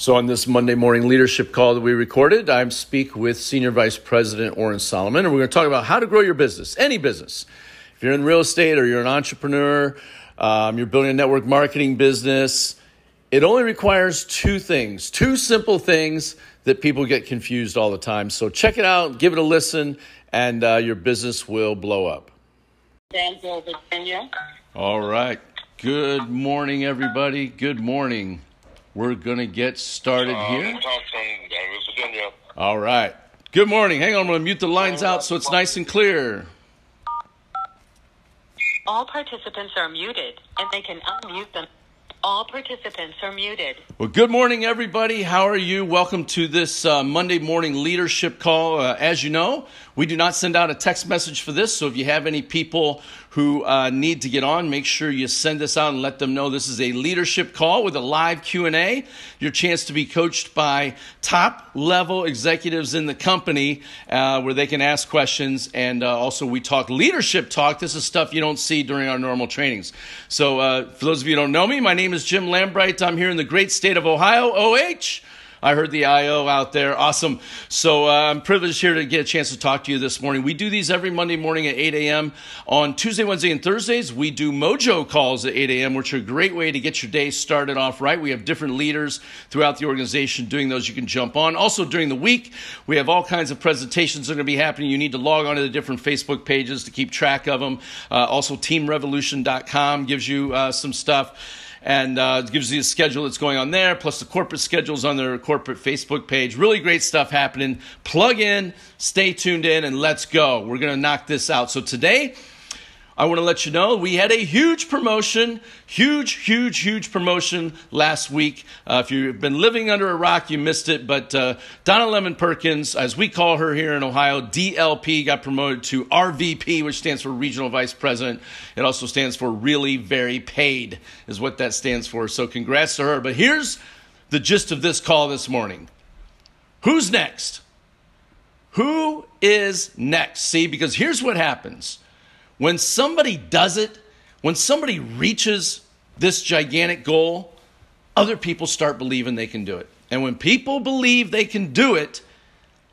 So, on this Monday morning leadership call that we recorded, I speak with Senior Vice President Orrin Solomon, and we're going to talk about how to grow your business, any business. If you're in real estate or you're an entrepreneur, um, you're building a network marketing business, it only requires two things, two simple things that people get confused all the time. So, check it out, give it a listen, and uh, your business will blow up. Danville, Virginia. All right. Good morning, everybody. Good morning. We're going to get started Uh, here. Thompson, Danville, Virginia. All right. Good morning. Hang on, I'm going to mute the lines out so it's nice and clear. All participants are muted, and they can unmute them. All participants are muted. Well, good morning, everybody. How are you? Welcome to this uh, Monday morning leadership call. Uh, as you know, we do not send out a text message for this, so if you have any people who uh, need to get on, make sure you send this out and let them know this is a leadership call with a live Q&A. Your chance to be coached by top level executives in the company uh, where they can ask questions. And uh, also we talk leadership talk. This is stuff you don't see during our normal trainings. So uh, for those of you who don't know me, my name is Jim Lambright. I'm here in the great state of Ohio, OH. I heard the IO out there. Awesome. So uh, I'm privileged here to get a chance to talk to you this morning. We do these every Monday morning at 8 a.m. On Tuesday, Wednesday, and Thursdays, we do mojo calls at 8 a.m., which are a great way to get your day started off right. We have different leaders throughout the organization doing those you can jump on. Also, during the week, we have all kinds of presentations that are going to be happening. You need to log on to the different Facebook pages to keep track of them. Uh, also, teamrevolution.com gives you uh, some stuff and uh, it gives you a schedule that's going on there, plus the corporate schedules on their corporate Facebook page. Really great stuff happening. Plug in, stay tuned in, and let's go. We're going to knock this out. So today, I want to let you know we had a huge promotion, huge, huge, huge promotion last week. Uh, if you've been living under a rock, you missed it. But uh, Donna Lemon Perkins, as we call her here in Ohio, DLP, got promoted to RVP, which stands for Regional Vice President. It also stands for Really Very Paid, is what that stands for. So congrats to her. But here's the gist of this call this morning Who's next? Who is next? See, because here's what happens when somebody does it, when somebody reaches this gigantic goal, other people start believing they can do it. And when people believe they can do it,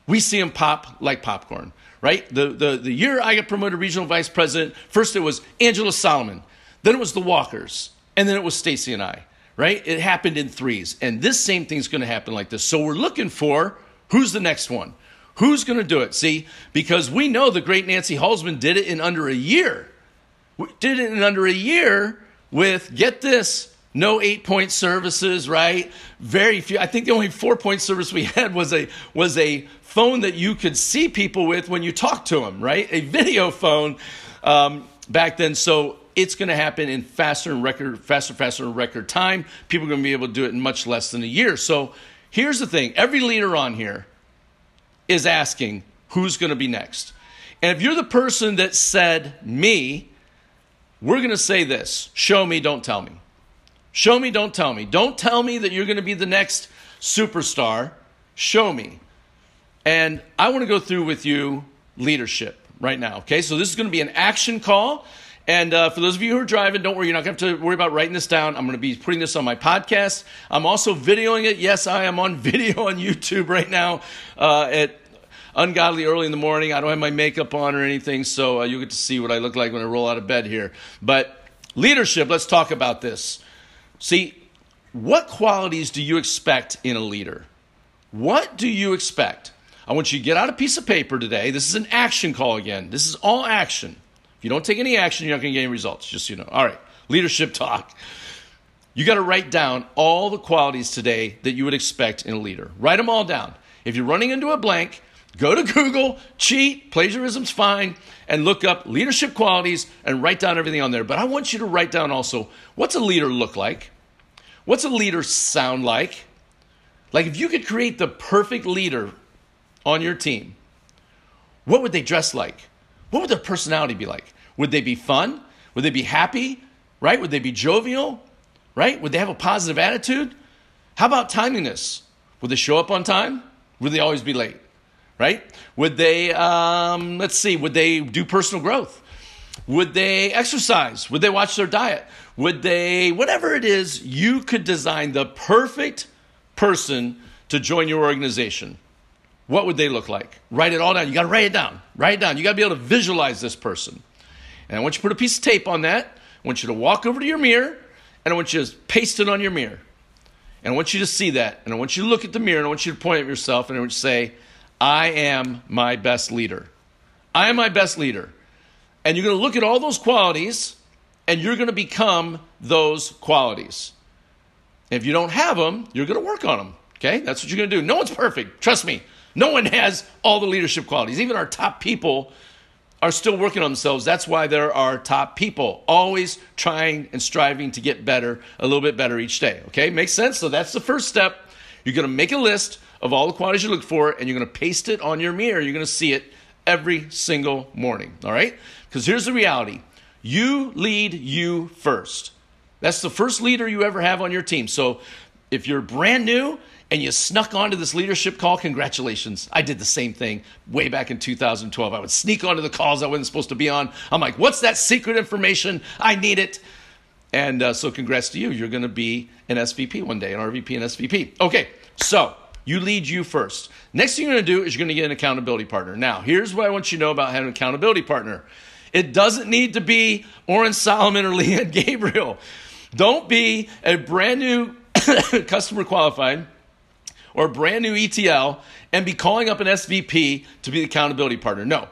we see them pop like popcorn, right? The, the, the year I got promoted regional vice president, first it was Angela Solomon, then it was the Walkers, and then it was Stacy and I, right? It happened in threes. And this same thing's to happen like this. So we're looking for who's the next one? Who's going to do it? See, because we know the great Nancy Halsman did it in under a year. We did it in under a year with, get this, no eight point services, right? Very few. I think the only four point service we had was a was a phone that you could see people with when you talk to them, right? A video phone um, back then. So it's going to happen in faster and record, faster, faster in record time. People are going to be able to do it in much less than a year. So here's the thing: every leader on here is asking who's going to be next. And if you're the person that said me, we're going to say this show me, don't tell me. Show me, don't tell me. Don't tell me that you're going to be the next superstar. Show me. And I want to go through with you leadership right now. Okay, so this is going to be an action call. And uh, for those of you who are driving, don't worry, you're not going to have to worry about writing this down. I'm going to be putting this on my podcast. I'm also videoing it. Yes, I am on video on YouTube right now uh, at ungodly early in the morning. I don't have my makeup on or anything, so uh, you'll get to see what I look like when I roll out of bed here. But leadership, let's talk about this. See, what qualities do you expect in a leader? What do you expect? I want you to get out a piece of paper today. This is an action call again. This is all action. If you don't take any action, you're not going to get any results, just so you know. All right, leadership talk. You got to write down all the qualities today that you would expect in a leader. Write them all down. If you're running into a blank, go to Google, cheat, plagiarism's fine, and look up leadership qualities and write down everything on there. But I want you to write down also what's a leader look like? What's a leader sound like? Like if you could create the perfect leader on your team, what would they dress like? What would their personality be like? Would they be fun? Would they be happy? Right? Would they be jovial? Right? Would they have a positive attitude? How about timeliness? Would they show up on time? Would they always be late? Right? Would they, um, let's see, would they do personal growth? Would they exercise? Would they watch their diet? Would they, whatever it is, you could design the perfect person to join your organization, what would they look like? Write it all down. You got to write it down. Write it down. You got to be able to visualize this person. And I want you to put a piece of tape on that. I want you to walk over to your mirror and I want you to paste it on your mirror. And I want you to see that. And I want you to look at the mirror and I want you to point at yourself and I want you to say, I am my best leader. I am my best leader. And you're going to look at all those qualities and you're going to become those qualities. And if you don't have them, you're going to work on them. Okay? That's what you're going to do. No one's perfect. Trust me. No one has all the leadership qualities. Even our top people are still working on themselves. That's why there are top people, always trying and striving to get better, a little bit better each day. Okay? Makes sense? So that's the first step. You're to make a list of all the qualities you look for and you're to paste it on your mirror. You're to see it every single morning. All right? Because here's the reality you lead you first. That's the first leader you ever have on your team. So if you're brand new and you snuck onto this leadership call, congratulations. I did the same thing way back in 2012. I would sneak onto the calls I wasn't supposed to be on. I'm like, what's that secret information? I need it. And uh, so, congrats to you. You're going to be an SVP one day, an RVP and SVP. Okay, so you lead you first. Next thing you're going to do is you're going to get an accountability partner. Now, here's what I want you to know about having an accountability partner it doesn't need to be Oren Solomon or Leanne Gabriel. Don't be a brand new customer qualified or a brand new ETL and be calling up an SVP to be the accountability partner. No.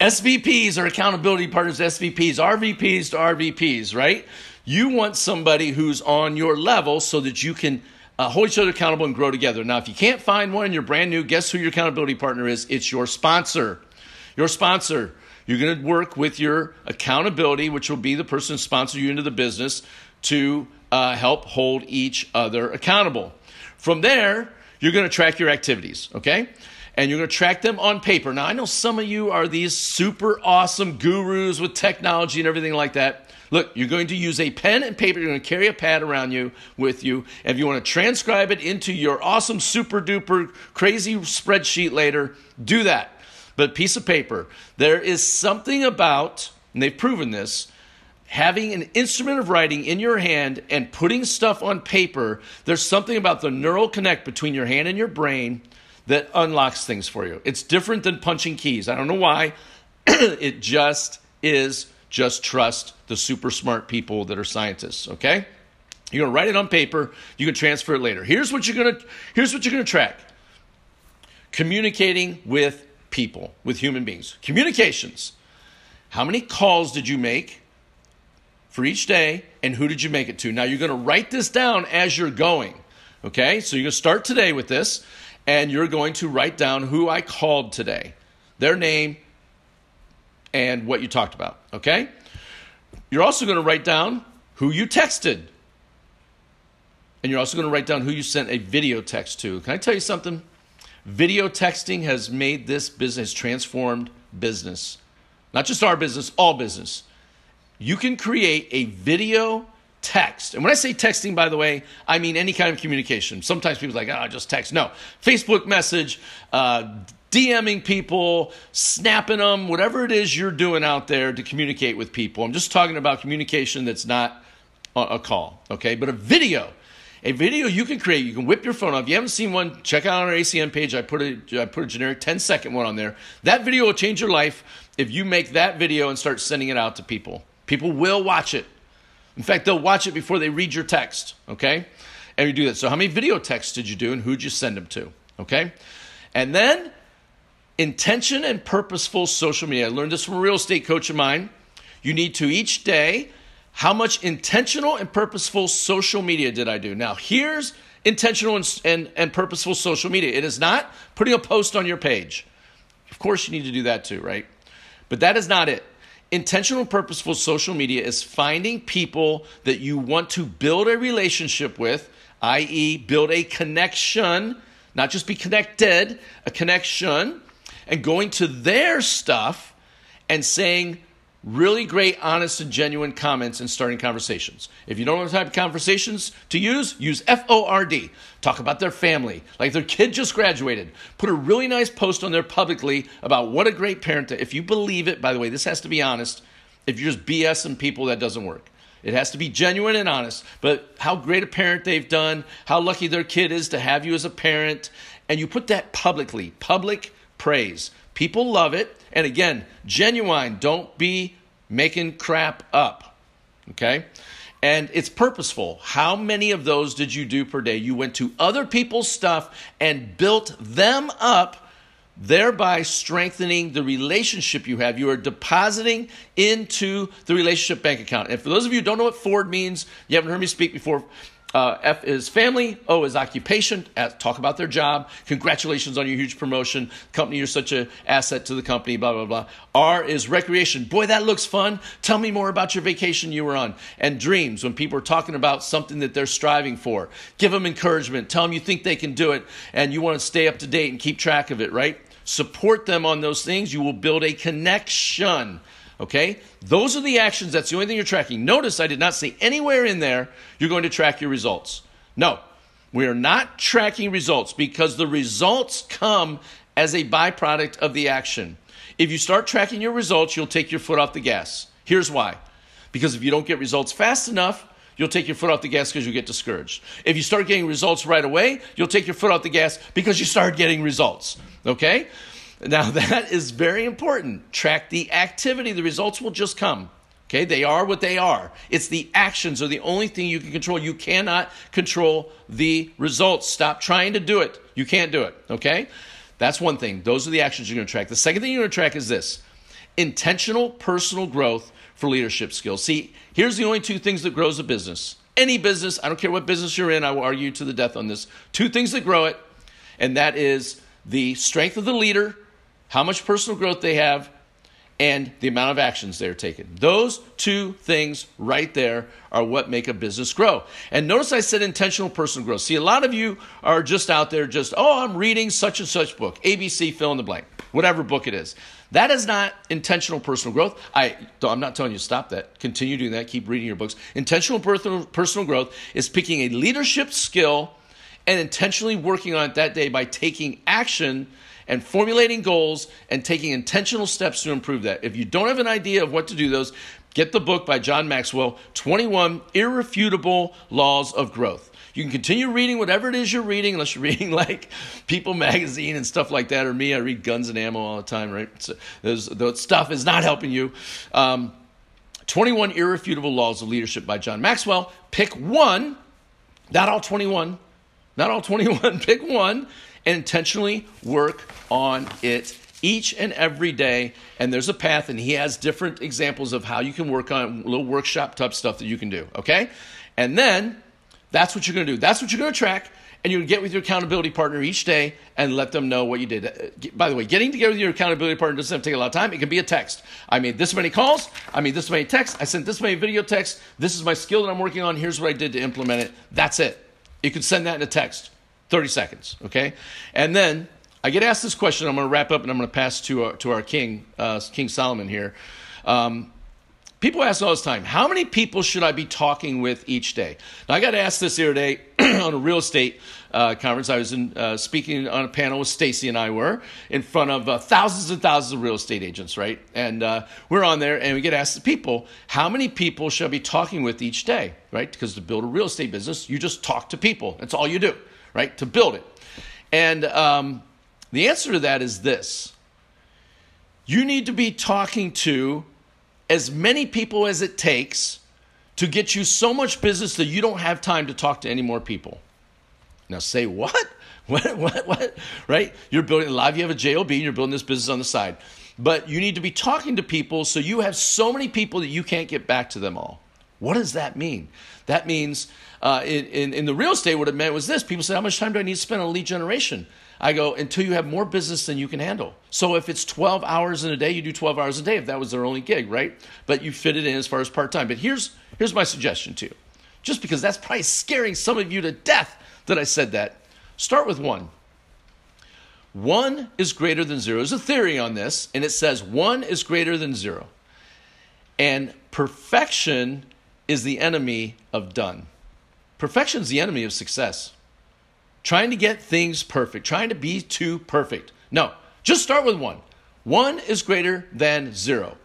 SVPs are accountability partners SVPs, RVPs to RVPs, right? You want somebody who's on your level so that you can uh, hold each other accountable and grow together. Now, if you can't find one and you're brand new, guess who your accountability partner is? It's your sponsor. Your sponsor. You're going to work with your accountability, which will be the person sponsors you into the business, to uh, help hold each other accountable. From there, you're going to track your activities, okay? And you're going to track them on paper. Now, I know some of you are these super awesome gurus with technology and everything like that. Look, you're going to use a pen and paper. You're going to carry a pad around you with you. And if you want to transcribe it into your awesome, super duper, crazy spreadsheet later, do that. But piece of paper, there is something about, and they've proven this, having an instrument of writing in your hand and putting stuff on paper, there's something about the neural connect between your hand and your brain that unlocks things for you. It's different than punching keys. I don't know why. it just is. Just trust the super smart people that are scientists, okay? You're going to write it on paper, you can transfer it later. Here's what you're going to here's what you're going to track. Communicating with people, with human beings. Communications. How many calls did you make? For each day and who did you make it to. Now you're going to write this down as you're going. Okay? So you're going to start today with this and you're going to write down who I called today, their name, and what you talked about. Okay? You're also going to write down who you texted. And you're also going to write down who you sent a video text to. Can I tell you something? Video texting has made this business transformed business. Not just our business, all business you can create a video text. And when I say texting, by the way, I mean any kind of communication. Sometimes people are like, oh, just text. No, Facebook message, uh, DMing people, snapping them, whatever it is you're doing out there to communicate with people. I'm just talking about communication that's not a call, okay? But a video. A video you can create, you can whip your phone off. If you haven't seen one, check out on our ACN page. I put a, I put a generic 10 second one on there. That video will change your life if you make that video and start sending it out to people. People will watch it. In fact, they'll watch it before they read your text, okay? And you do that. So, how many video texts did you do and who'd you send them to, okay? And then, intention and purposeful social media. I learned this from a real estate coach of mine. You need to each day, how much intentional and purposeful social media did I do? Now, here's intentional and, and, and purposeful social media. It is not putting a post on your page. Of course, you need to do that too, right? But that is not it. Intentional purposeful social media is finding people that you want to build a relationship with, i.e., build a connection, not just be connected, a connection, and going to their stuff and saying, really great, honest, and genuine comments and starting conversations. If you don't know what type of conversations to use, use F O R D. Talk about their family, like their kid just graduated. Put a really nice post on there publicly about what a great parent. If you believe it, by the way, this has to be honest. If you're just BSing people, that doesn't work. It has to be genuine and honest. But how great a parent they've done, how lucky their kid is to have you as a parent, and you put that publicly, public praise. People love it. And again, genuine. Don't be making crap up. Okay? And it's purposeful. How many of those did you do per day? You went to other people's stuff and built them up thereby strengthening the relationship you have. You are depositing into the relationship bank account. And for those of you who don't know what Ford means, you haven't heard me speak before. Uh, F is family. O is occupation. talk about their job. Congratulations on your huge promotion. Company, you're such an asset to the company. Blah blah blah. R is recreation. Boy, that looks fun. Tell me more about your vacation you were on. And dreams. When people are talking about something that they're striving for, give them encouragement. Tell them you think they can do it, and you want to stay up to date and keep track of it. Right? support them on those things, you will build a connection. Okay? Those are the actions. That's the only thing you're tracking. Notice I did not say anywhere in there you're going to track your results. No, we are not tracking results because the results come as a byproduct of the action. If you start tracking your results, you'll take your foot off the gas. Here's why. Because if you don't get results fast enough, you'll take your foot off the gas because you get discouraged. If you start getting results right away, you'll take your foot off the gas because you start getting results. Okay? Now that is very important. Track the activity, the results will just come. Okay, they are what they are. It's the actions are the only thing you can control. You cannot control the results. Stop trying to do it. You can't do it. Okay? That's one thing. Those are the actions you're going to track. The second thing you're going to track is this intentional personal growth for leadership skills. See, here's the only two things that grows a business. Any business, I don't care what business you're in, I will argue to the death on this. Two things that grow it, and that is the strength of the leader, how much personal growth they have, and the amount of actions they're taking. Those two things right there are what make a business grow. And notice I said intentional personal growth. See, a lot of you are just out there just, oh, I'm reading such and such book, ABC, fill in the blank, whatever book it is. That is not intentional personal growth. I, I'm not telling you to stop that. Continue doing that. Keep reading your books. Intentional personal, personal growth is picking a leadership skill and intentionally working on it that day by taking action and formulating goals and taking intentional steps to improve that. If you don't have an idea of what to do those, get the book by John Maxwell 21 Irrefutable Laws of Growth. You can continue reading whatever it is you're reading, unless you're reading like People magazine and stuff like that, or me. I read Guns and Ammo all the time, right? So that stuff is not helping you. Um, 21 Irrefutable Laws of Leadership by John Maxwell. Pick one, not all 21, not all 21. Pick one and intentionally work on it each and every day. And there's a path, and he has different examples of how you can work on little workshop type stuff that you can do. Okay? And then that's what you're to do. That's what you're to track. And you're to get with your accountability partner each day and let them know what you did. By the way, getting together with your accountability partner doesn't have to take a lot of time. It can be a text. I made this many calls. I made this many texts. I sent this many video texts. This is my skill that I'm working on. Here's what I did to implement it. That's it. You can send that in a text, 30 seconds, okay? And then I get asked this question. I'm going to wrap up and I'm going to pass to our, to our king, uh, King Solomon here. Um, People ask all this time, how many people should I be talking with each day? Now, I got asked this the other day on a real estate uh, conference. I was in, uh, speaking on a panel with Stacy and I were in front of uh, thousands and thousands of real estate agents, right? And uh, we're on there and we get asked the people, how many people should I be talking with each day, right? Because to build a real estate business, you just talk to people. That's all you do, right? To build it. And um, the answer to that is this you need to be talking to as many people as it takes to get you so much business that you don't have time to talk to any more people. Now say what? What what what? Right? You're building live, you have a JOB and you're building this business on the side. But you need to be talking to people so you have so many people that you can't get back to them all. What does that mean? That means uh, in, in, in the real estate, what it meant was this people said, How much time do I need to spend on lead generation? I go, until you have more business than you can handle. So if it's 12 hours in a day, you do 12 hours a day if that was their only gig, right? But you fit it in as far as part time. But here's, here's my suggestion to you. Just because that's probably scaring some of you to death that I said that, start with one. One is greater than zero. There's a theory on this, and it says one is greater than zero. And perfection is the enemy of done. Perfection is the enemy of success trying to get things perfect, trying to be too perfect. No, just start with one. One is greater than zero.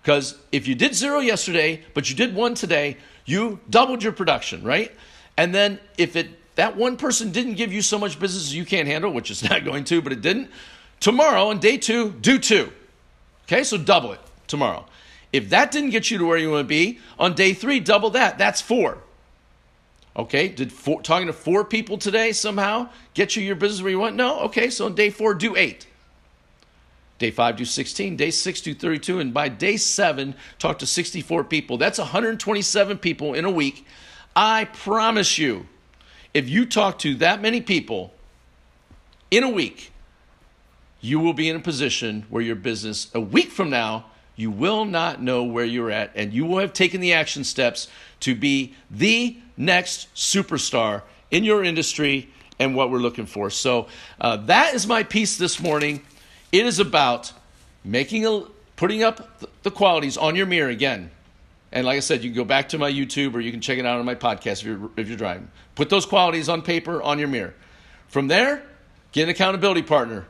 Because if you did zero yesterday, but you did one today, you doubled your production, right? And then if it that one person didn't give you so much business you can't handle, which it's not going to, but it didn't, tomorrow on day two, do two. Okay, so double it tomorrow. If that didn't get you to where you want to be, on day three, double that. That's four. Okay, did four, talking to four people today somehow get you your business where you want? No. Okay, so on day four, do eight. Day five, do 16. Day six, do 32. And by day seven, talk to 64 people. That's 127 people in a week. I promise you, if you talk to that many people in a week, you will be in a position where your business, a week from now, you will not know where you're at, and you will have taken the action steps to be the next superstar in your industry and what we're looking for. So, uh, that is my piece this morning. It is about making a putting up the qualities on your mirror again. And like I said, you can go back to my YouTube or you can check it out on my podcast if you're if you're driving. Put those qualities on paper on your mirror. From there, get an accountability partner.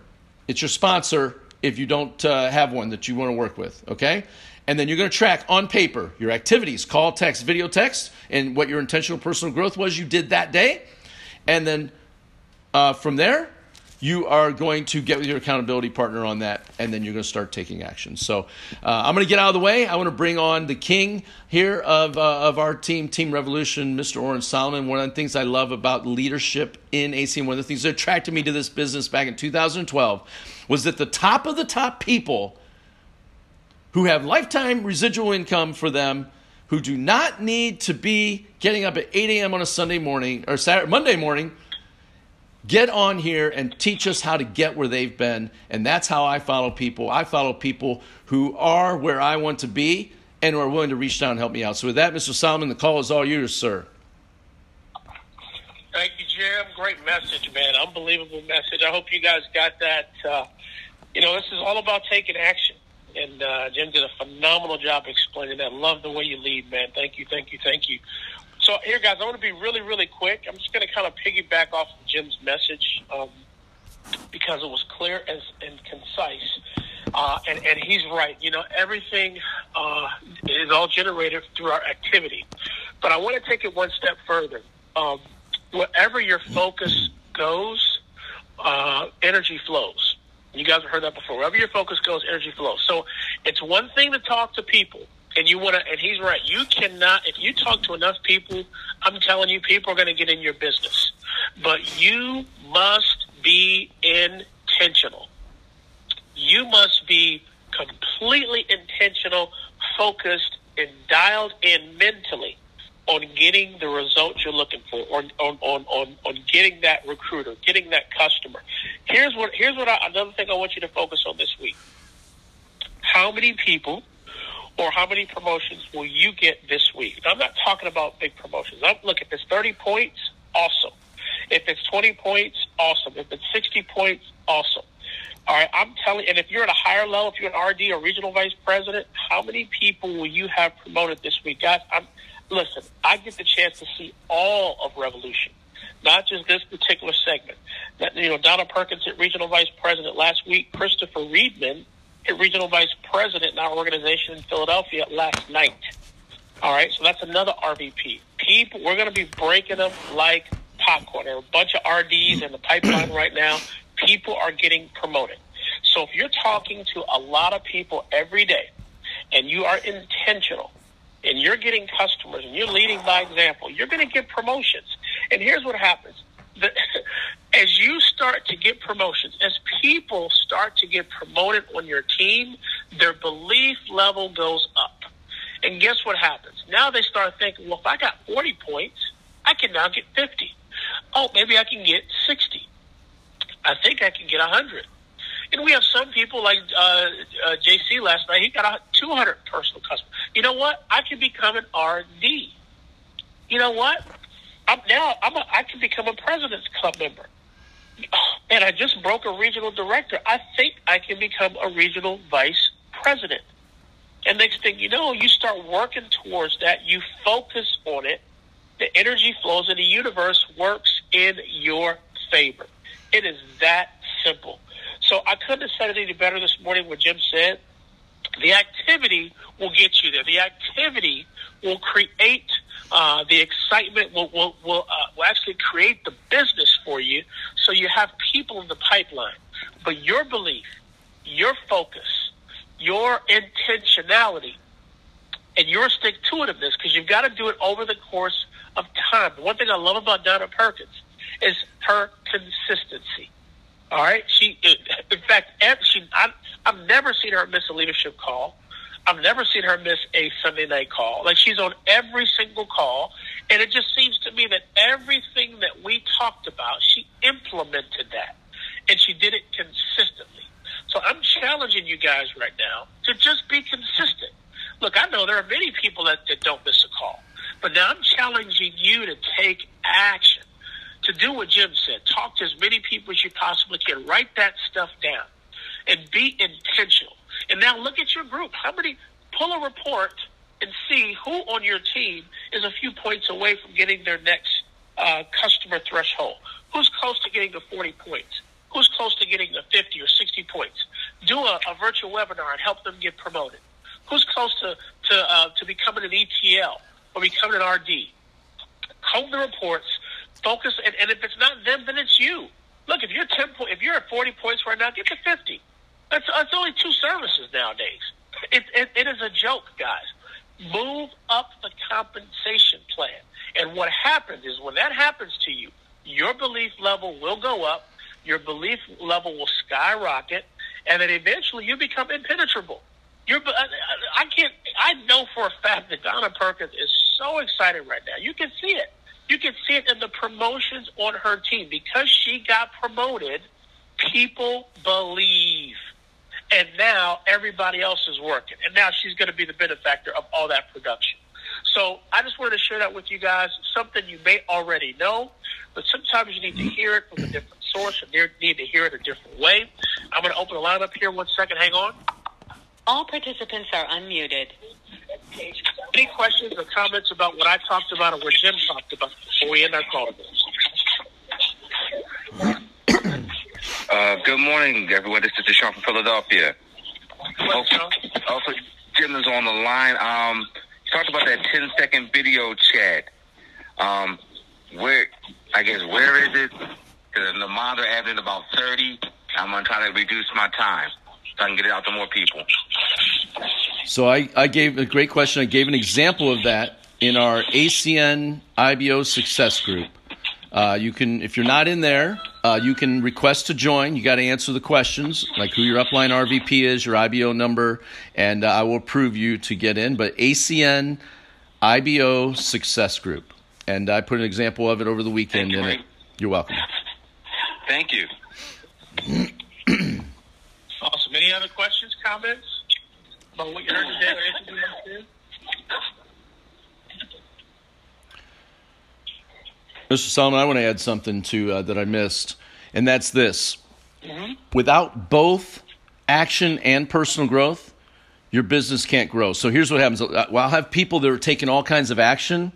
It's your sponsor if you don't uh, have one that you want to work with, okay? And then you're going to track on paper your activities, call, text, video, text, and what your intentional personal growth was you did that day. And then uh, from there, you are going to get with your accountability partner on that, and then you're going to start taking action. So uh, I'm going to get out of the way. I want to bring on the king here of, uh, of our team, Team Revolution, Mr. Oren Solomon. One of the things I love about leadership in ACN, one of the things that attracted me to this business back in 2012 was that the top of the top people who have lifetime residual income for them who do not need to be getting up at 8 a.m. on a Sunday morning or Saturday, Monday morning get on here and teach us how to get where they've been. And that's how I follow people. I follow people who are where I want to be and who are willing to reach down and help me out. So, with that, Mr. Solomon, the call is all yours, sir. Thank you, Jim. Great message, man. Unbelievable message. I hope you guys got that. Uh, you know, this is all about taking action. And uh, Jim did a phenomenal job explaining that. Love the way you lead, man. Thank you, thank you, thank you. So here, guys, I want to be really, really quick. I'm just going to kind of piggyback off of Jim's message um, because it was clear as, and concise. Uh, and, and he's right. You know, everything uh, is all generated through our activity. But I want to take it one step further. Um, wherever your focus goes, uh, energy flows. You guys have heard that before. Wherever your focus goes, energy flows. So it's one thing to talk to people and you want to, and he's right. You cannot, if you talk to enough people, I'm telling you, people are going to get in your business. But you must be intentional. You must be completely intentional, focused, and dialed in mentally on getting the results you're looking for, on on on on, on getting that recruiter, getting that customer. Here's what here's what I, another thing I want you to focus on this week. How many people or how many promotions will you get this week? Now, I'm not talking about big promotions. I'm, look, if it's 30 points, awesome. If it's 20 points, awesome. If it's 60 points, awesome. All right, I'm telling, and if you're at a higher level, if you're an RD or regional vice president, how many people will you have promoted this week, guys? I'm listen. I get the chance to see all of Revolution, not just this particular segment. You know, Donna Perkins at regional vice president last week, Christopher Reedman regional vice president in our organization in Philadelphia last night. All right, so that's another RVP. People, we're going to be breaking them like popcorn. There are a bunch of RDs in the pipeline right now. People are getting promoted. So if you're talking to a lot of people every day and you are intentional and you're getting customers and you're leading by example, you're going to get promotions. And here's what happens. The, as you start to get promotions, as people start to get promoted on your team, their belief level goes up. And guess what happens? Now they start thinking, well, if I got 40 points, I can now get 50. Oh, maybe I can get 60. I think I can get 100. And we have some people like uh, uh, JC last night. He got a 200 personal customers. You know what? I can become an RD. You know what? I'm now I'm a, I can become a president's club member and I just broke a regional director. I think I can become a regional vice president. And next thing you know, you start working towards that. You focus on it. The energy flows and the universe works in your favor. It is that simple. So I couldn't have said it any better this morning what Jim said. The activity will get you there. The activity will create uh, the excitement. Will will will, uh, will actually create the business for you, so you have people in the pipeline. But your belief, your focus, your intentionality, and your stick to itiveness, because you've got to do it over the course of time. One thing I love about Donna Perkins is her consistency. All right, she. In fact, she. I, I've never seen her miss a leadership call. I've never seen her miss a Sunday night call. Like she's on every single call, and it just seems to me that everything that we talked about, she implemented that, and she did it consistently. So I'm challenging you guys right now to just be consistent. Look, I know there are many people that, that don't miss a call, but now I'm challenging you to take action, to do what Jim said. Talk to as many people as you possibly can. Write that stuff down and be intentional. And now look at your group. How many pull a report and see who on your team is a few points away from getting their next uh, customer threshold? Who's close to getting to 40 points? Who's close to getting to 50 or 60 points? Do a, a virtual webinar and help them get promoted. Who's close to to uh, to becoming an ETL or becoming an RD? Comb the reports. Focus, and, and if it's not them, then it's you. Look, if you're 10 po- if you're at 40 points right now, get to 50. That's, that's only two services nowadays. It, it, it is a joke, guys. Move up the compensation plan. And what happens is when that happens to you, your belief level will go up, your belief level will skyrocket, and then eventually you become impenetrable. You're, uh, I can't, I know for a fact that Donna Perkins is so excited right now. You can see it. You can see it in the promotions on her team. Because she got promoted, people believe. And now everybody else is working. And now she's going to be the benefactor of all that production. So I just wanted to share that with you guys. Something you may already know, but sometimes you need to hear it from a different source and need to hear it a different way. I'm going to open the line up here one second. Hang on. All participants are unmuted. Any questions or comments about what I talked about or what Jim talked about before we end our call Uh, good morning, everyone. This is Deshaun from Philadelphia. Also, also, Jim is on the line. Um, you talked about that 10 second video chat. Um, where, I guess, where is it? Because the monitor added about 30. I'm going to try to reduce my time so I can get it out to more people. So I, I gave a great question. I gave an example of that in our ACN IBO success group. Uh, you can, if you're not in there, uh, you can request to join. You got to answer the questions, like who your upline RVP is, your IBO number, and uh, I will approve you to get in. But ACN IBO success group, and I put an example of it over the weekend Thank you, in it. You're welcome. Thank you. Awesome. Any other questions, comments about what you heard today or anything you want to do? Mr. Solomon, I want to add something to uh, that I missed, and that's this: without both action and personal growth, your business can't grow. So here's what happens: Uh, well, I'll have people that are taking all kinds of action,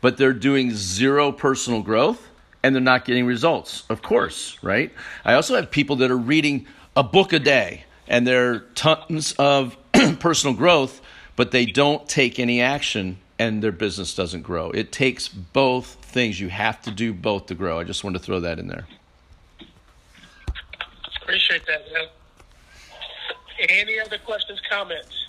but they're doing zero personal growth, and they're not getting results. Of course, right? I also have people that are reading a book a day, and they're tons of personal growth, but they don't take any action and their business doesn't grow. It takes both things. You have to do both to grow. I just wanted to throw that in there. Appreciate that, man. Any other questions, comments?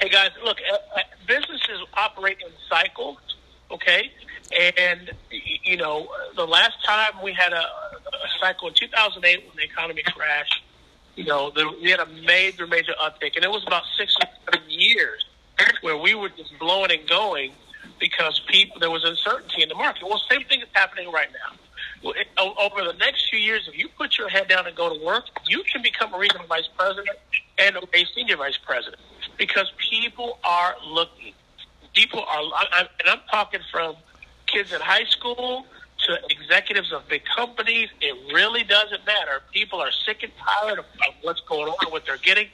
Hey guys, look, uh, uh, businesses operate in cycles, okay? And you know, the last time we had a, a cycle in 2008 when the economy crashed, you know, there, we had a major, major uptick, and it was about six or seven years where we were just blowing and going because people there was uncertainty in the market. Well, same thing is happening right now. Over the next few years, if you put your head down and go to work, you can become a regional vice president and a senior vice president because people are looking. People are, and I'm talking from kids in high school to executives of big companies. It really doesn't matter. People are sick and tired of what's going on, what they're getting,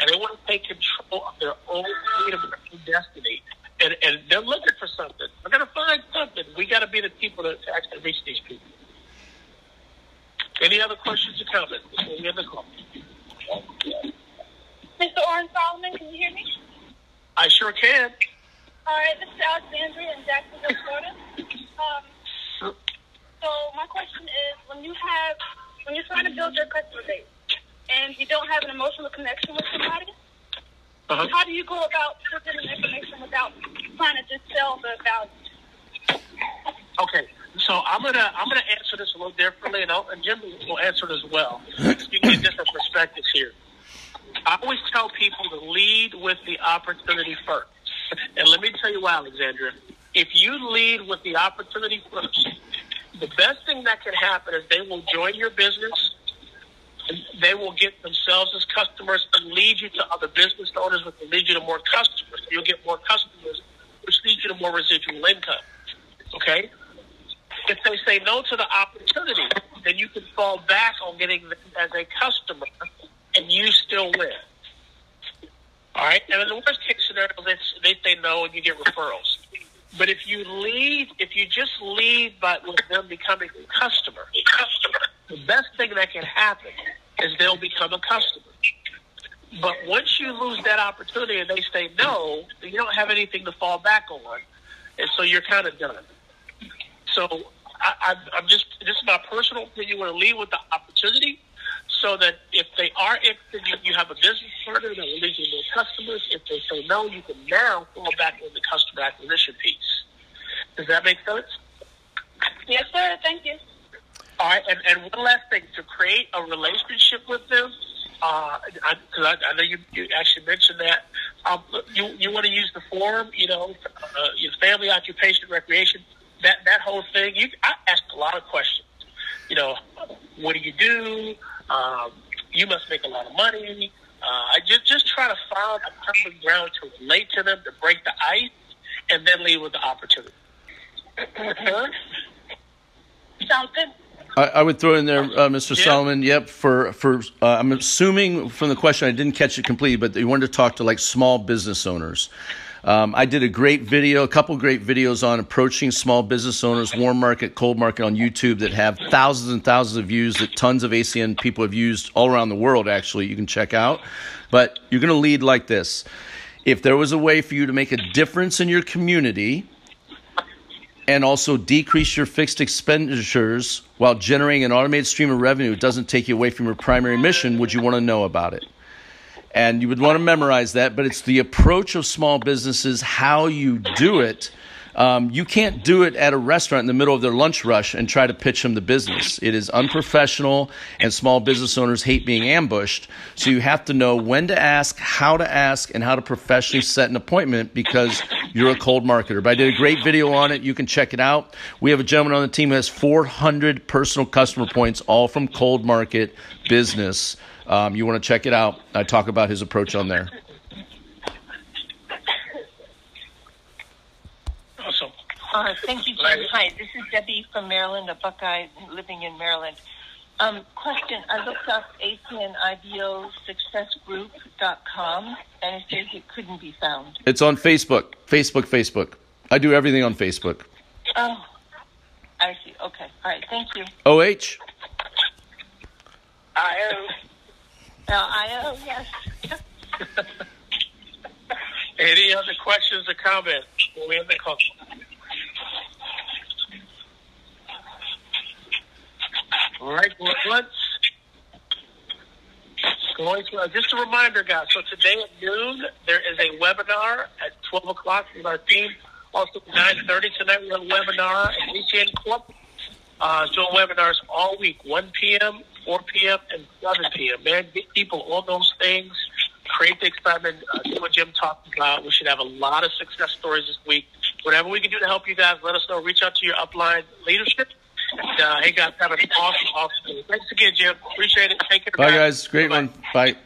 and they want to take control of their own freedom and their own destiny. And, and they're looking for something. They're going to find something. We got to be the people to, to actually reach these people. Any other questions or comments before we end the call? Warren Solomon. Can you hear me? I sure can. All right, this is Alexandria in Jacksonville, Florida. Um, so my question is, when you have, when you're trying to build your customer base, and you don't have an emotional connection with somebody, Uh-huh. how do you go about presenting information without trying to just sell the value? Okay, so I'm gonna I'm gonna answer this a little differently, and, I'll, and Jim will answer it as well. You get different perspectives here. I always tell people to lead with the opportunity first, and let me tell you why, Alexandria. If you lead with the opportunity first, the best thing that can happen is they will join your business. They will get themselves as customers and lead you to other business owners, which will lead you to more customers. You'll get more customers, which leads you to more residual income. Okay? if they say no to the opportunity, then you can fall back on getting them as a customer, and you still win. All right. And in the worst case scenario, they, they say no, and you get referrals. But if you lead, if you just lead by with them becoming a customer, a customer, the best thing that can happen is they'll become a customer. But once you lose that opportunity and they say no, you don't have anything to fall back on, and so you're kind of done. So I, I'm just this is my personal opinion. You want to lead with the opportunity, so that if they are interested, you, you have a business partner that will lead you more customers. If they say no, you can now fall back on the customer acquisition piece. Does that make sense? Yes, sir. Thank you. All right, and, and one last thing to create a relationship with them, because I, I, I know you, you actually mentioned that. Um, you you want to use the forum, you know, uh, your family, occupation, recreation, that that whole thing. You, I ask a lot of questions. You know, what do you do? Um, you must make a lot of money. Uh, I just just try to find a common ground to relate to them, to break the ice, and then leave with the opportunity. Sounds good. I, I would throw in there, uh, Mr. Yeah. Solomon. Yep. For for uh, I'm assuming from the question I didn't catch it completely, but you wanted to talk to like small business owners. Um, I did a great video, a couple great videos on approaching small business owners, warm market, cold market on YouTube that have thousands and thousands of views that tons of ACN people have used all around the world. Actually, you can check out. But you're going to lead like this. If there was a way for you to make a difference in your community, and also decrease your fixed expenditures while generating an automated stream of revenue it doesn't take you away from your primary mission would you want to know about it? And you would want to memorize that but it's the approach of small businesses how you do it um, you can't do it at a restaurant in the middle of their lunch rush and try to pitch them the business. It is unprofessional, and small business owners hate being ambushed. So you have to know when to ask, how to ask, and how to professionally set an appointment because you're a cold marketer. But I did a great video on it. You can check it out. We have a gentleman on the team who has 400 personal customer points, all from cold market business. Um, you want to check it out. I talk about his approach on there. Awesome. Uh, thank you, Jim. Hi, this is Debbie from Maryland, a Buckeye living in Maryland. Um, question, I looked up ACNIBOSuccessGroup.com and it says it couldn't be found. It's on Facebook. Facebook, Facebook. I do everything on Facebook. Oh, I see. Okay. All right. Thank you. OH? I I oh, yes. Any other questions or comments before we end the call? All right, well, let's going to, uh, just a reminder, guys. So today at noon there is a webinar at twelve o'clock with our team. Also nine thirty tonight we have a webinar at ACN Corp. Uh, doing webinars all week, one p.m., four p.m., and seven p.m. Man, get people on those things. Create the excitement. Uh, do what Jim talked about. We should have a lot of success stories this week. Whatever we can do to help you guys, let us know. Reach out to your upline leadership. And, uh, hey guys, have an awesome, awesome day. Thanks again, Jim. Appreciate it. Take care. Bye, guys. Great Bye-bye. one. Bye.